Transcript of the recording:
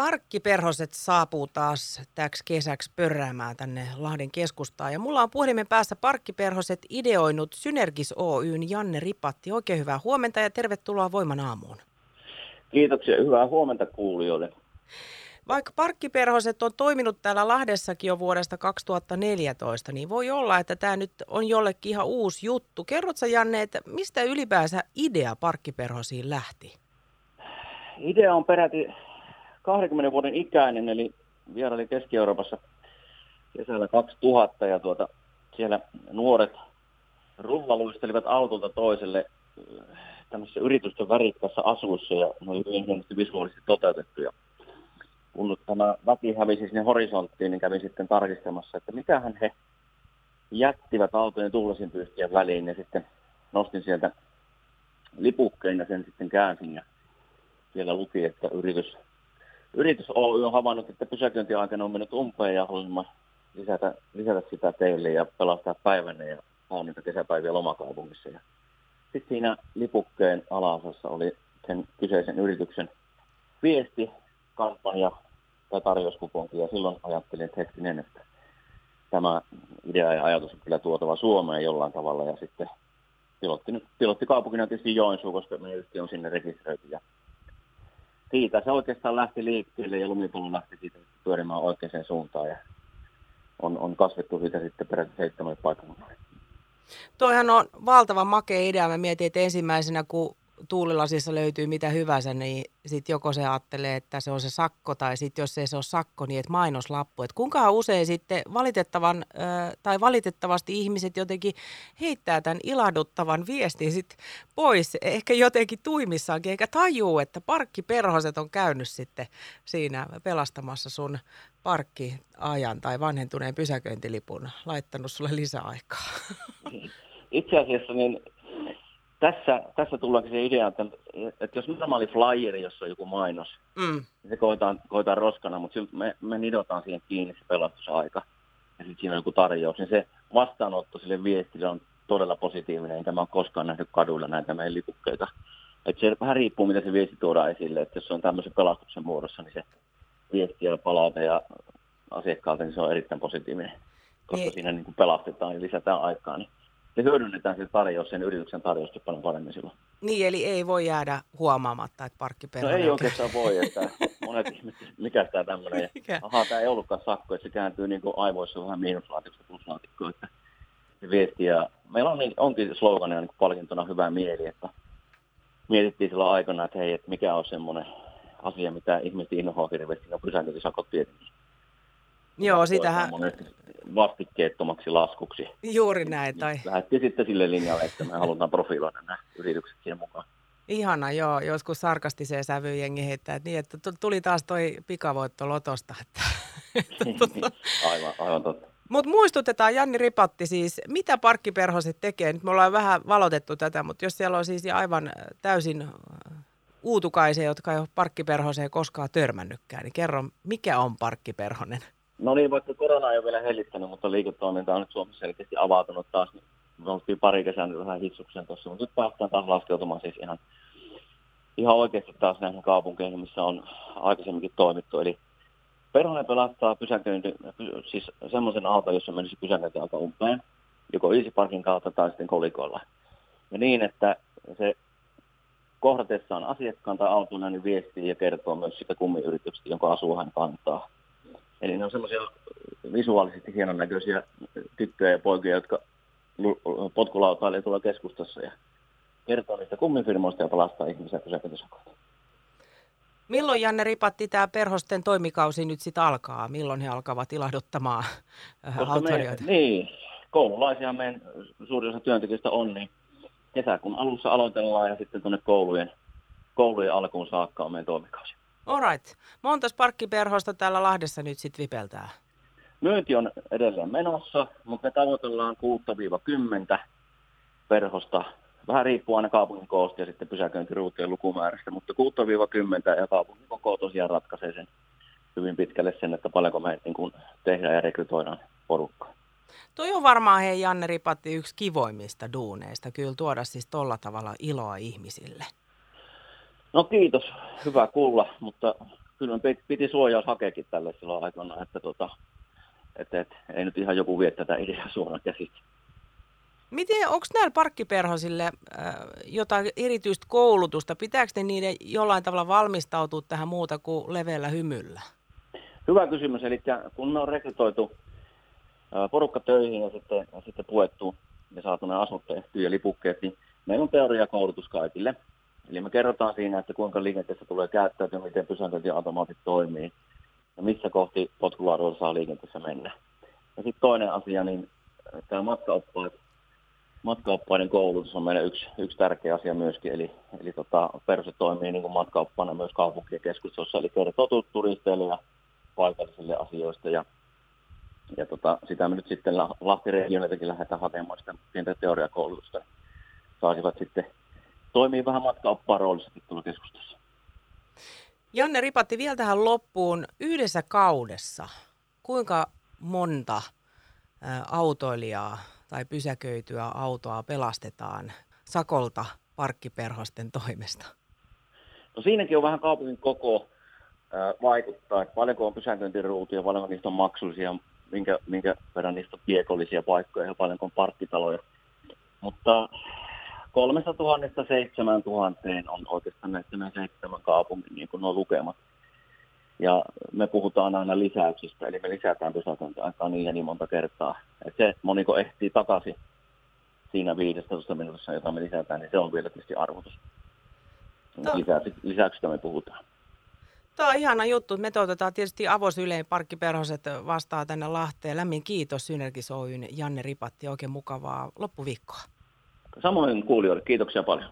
Parkkiperhoset saapuu taas täksi kesäksi pörräämään tänne Lahden keskustaan. Ja mulla on puhelimen päässä Parkkiperhoset ideoinut Synergis Oyn Janne Ripatti. Oikein hyvää huomenta ja tervetuloa Voiman aamuun. Kiitoksia. Hyvää huomenta kuulijoille. Vaikka parkkiperhoset on toiminut täällä Lahdessakin jo vuodesta 2014, niin voi olla, että tämä nyt on jollekin ihan uusi juttu. Kerrotko Janne, että mistä ylipäänsä idea parkkiperhosiin lähti? Idea on peräti 20 vuoden ikäinen, eli vieraili Keski-Euroopassa kesällä 2000 ja tuota, siellä nuoret rullaluistelivat autolta toiselle äh, tämmöisessä yritysten värikkässä asuissa ja ne oli hyvin hienosti visuaalisesti toteutettuja. Kun tämä väki hävisi sinne horisonttiin, niin kävin sitten tarkistamassa, että mitähän he jättivät autojen tuhlasinpyyhkien väliin ja sitten nostin sieltä lipukkeen ja sen sitten käänsin ja siellä luki, että yritys Yritys Oy on havainnut, että pysäköintiaikana on mennyt umpeen ja haluamme lisätä, lisätä sitä teille ja pelastaa päivänne ja niitä kesäpäiviä lomakaupungissa. Ja sitten siinä lipukkeen alaosassa oli sen kyseisen yrityksen viesti, kampanja tai tarjouskuponki ja silloin ajattelin, että hetkinen, että tämä idea ja ajatus on kyllä tuotava Suomeen jollain tavalla ja sitten pilotti, pilottikaupunkina tietysti Joensuu, koska meidän yhtiö on sinne rekisteröity ja siitä se oikeastaan lähti liikkeelle ja lumipallo lähti siitä pyörimään oikeaan suuntaan ja on, on kasvettu siitä sitten peräti seitsemän paikkakunnalle. Toihan on valtavan makea idea. Mä mietin, että ensimmäisenä kun tuulilasissa löytyy mitä hyvänsä, niin sitten joko se ajattelee, että se on se sakko, tai sitten jos ei se ole sakko, niin että mainoslappu. Että kuinka usein sitten valitettavan, tai valitettavasti ihmiset jotenkin heittää tämän ilahduttavan viestin sitten pois, ehkä jotenkin tuimissaankin, eikä tajuu, että parkkiperhoset on käynyt sitten siinä pelastamassa sun parkkiajan tai vanhentuneen pysäköintilipun, laittanut sulle lisäaikaa. Itse asiassa niin tässä, tässä tullaankin se idea, että, että jos normaali flyeri, jossa on joku mainos, mm. niin se koetaan, koetaan roskana, mutta me, me nidotaan siihen kiinni se pelastusaika ja sitten siinä on joku tarjous, niin se vastaanotto sille viestille on todella positiivinen, enkä mä ole koskaan nähnyt kaduilla näitä meidän lipukkeita. Et se vähän riippuu, mitä se viesti tuodaan esille, että jos se on tämmöisen pelastuksen muodossa, niin se viesti ja palaute ja asiakkaalta, niin se on erittäin positiivinen, koska niin. siinä niin kuin pelastetaan ja lisätään aikaa. Niin se hyödynnetään se tarjous, sen yrityksen tarjousta paljon paremmin silloin. Niin, eli ei voi jäädä huomaamatta, että parkkiperho... No ei oikeastaan voi, että monet ihmiset, mikä tämä tämmöinen, ahaa, tämä ei ollutkaan sakko, että se kääntyy niin kuin aivoissa vähän miinuslaatikosta pluslaatikkoa, että se viesti. Ja meillä on, niin, onkin sloganina niin palkintona hyvä mieli, että mietittiin silloin aikana, että hei, että mikä on semmoinen asia, mitä ihmiset inhoaa hirveästi, on pysäköintisakot tietenkin. Joo, sitähän... Vastikkeettomaksi laskuksi. Juuri näin. Tai... Lähti sitten sille linjalle, että me halutaan profiloida nämä yritykset siihen mukaan. Ihana, joo. Joskus sarkastiseen sävyyn jengi heittää, että, niin, että tuli taas toi pikavoitto lotosta. Että, että, aivan, aivan totta. Mutta muistutetaan, Janni Ripatti siis, mitä parkkiperhoset tekee? Nyt me ollaan vähän valotettu tätä, mutta jos siellä on siis aivan täysin uutukaisia, jotka ei ole parkkiperhoseen koskaan törmännytkään, niin kerro, mikä on parkkiperhonen? No niin, vaikka korona ei ole vielä hellittänyt, mutta liiketoiminta on nyt Suomessa selkeästi avautunut taas. Me oltiin pari kesää nyt vähän hitsuksen tuossa, mutta nyt päästään taas laskeutumaan siis ihan, ihan oikeasti taas näihin kaupunkeihin, missä on aikaisemminkin toimittu. Eli Perhonen pelastaa pysäköinti, siis semmoisen auton, jossa menisi pysäköinti aika umpeen, joko Easy Parkin kautta tai sitten kolikolla. Ja niin, että se kohdatessaan asiakkaan tai auton, niin viestii ja kertoo myös sitä kummiyrityksestä, jonka asuu hän kantaa. Eli ne on semmoisia visuaalisesti hienon näköisiä tyttöjä ja poikia, jotka potkulautailee tuolla keskustassa ja kertoo niistä kummifirmoista ja palastaa ihmisiä pysäköintisakoilta. Milloin Janne Ripatti tämä perhosten toimikausi nyt sitten alkaa? Milloin he alkavat ilahduttamaan äh, autorijoita? Niin, koululaisia meidän suurin osa työntekijöistä on, niin kesäkuun alussa aloitellaan ja sitten tuonne koulujen, koulujen alkuun saakka on meidän toimikausi. Alright. Montas parkkiperhosta täällä Lahdessa nyt sitten vipeltää? Myynti on edelleen menossa, mutta me tavoitellaan 6-10 perhosta. Vähän riippuu aina kaupungin koosta ja sitten pysäköintiruutujen lukumäärästä, mutta 6-10 ja kaupungin koko tosiaan ratkaisee sen hyvin pitkälle sen, että paljonko me niin kun tehdään ja rekrytoidaan porukkaa. Toi on varmaan hei Janne Ripatti yksi kivoimmista duuneista, kyllä tuoda siis tolla tavalla iloa ihmisille. No kiitos, hyvä kuulla, mutta kyllä me piti suojaushakeekin tälle silloin aikana, että, tota, että, että ei nyt ihan joku vie tätä ideaa suoraan käsistä. Miten, onko näillä parkkiperhosille äh, jotain erityistä koulutusta? Pitääkö ne niiden jollain tavalla valmistautua tähän muuta kuin leveällä hymyllä? Hyvä kysymys. Eli kun me on rekrytoitu äh, porukka töihin ja sitten, ja sitten puettu ja saatu ne asut tehtyä ja lipukkeet, niin meillä on teoriakoulutus kaikille. Eli me kerrotaan siinä, että kuinka liikenteessä tulee käyttäytyä, miten pysäköintiautomaatit toimii ja missä kohti potkulaadulla saa liikenteessä mennä. Ja sitten toinen asia, niin tämä matkaoppaat matkaoppaiden koulutus on meidän yksi, yksi tärkeä asia myöskin, eli, eli tota, perus toimii niin kuin matkaoppaana myös kaupunkien keskustossa, eli kertoo turisteille ja paikallisille asioista, ja, ja tota, sitä me nyt sitten Lahti regioniltakin lähdetään hakemaan sitä pientä teoriakoulutusta. Saisivat sitten toimii vähän matkaoppaan roolissakin tuolla keskustossa. Janne Ripatti vielä tähän loppuun. Yhdessä kaudessa, kuinka monta autoilijaa tai pysäköityä autoa pelastetaan sakolta parkkiperhosten toimesta? No siinäkin on vähän kaupungin koko vaikuttaa, että paljonko on pysäköintiruutuja, paljonko niistä on maksullisia, minkä, minkä verran niistä on paikkoja ja paljonko on parkkitaloja. Mutta kolmesta tuhannesta seitsemän tuhanteen on oikeastaan näiden seitsemän kaupungin niin kuin nuo lukemat. Ja me puhutaan aina lisäyksistä, eli me lisätään pysäköintiaikaa niin ja niin monta kertaa. Et se, että moniko ehtii takaisin siinä 15 minuutissa, jota me lisätään, niin se on vielä tietysti arvotus. To- lisäyksistä me puhutaan. Tuo on ihana juttu. Me toivotetaan tietysti avosyleen parkkiperhoset vastaa tänne Lahteen. Lämmin kiitos Synergis Oyn Janne Ripatti. Oikein mukavaa loppuviikkoa. Samoin kuulijoille. Kiitoksia paljon.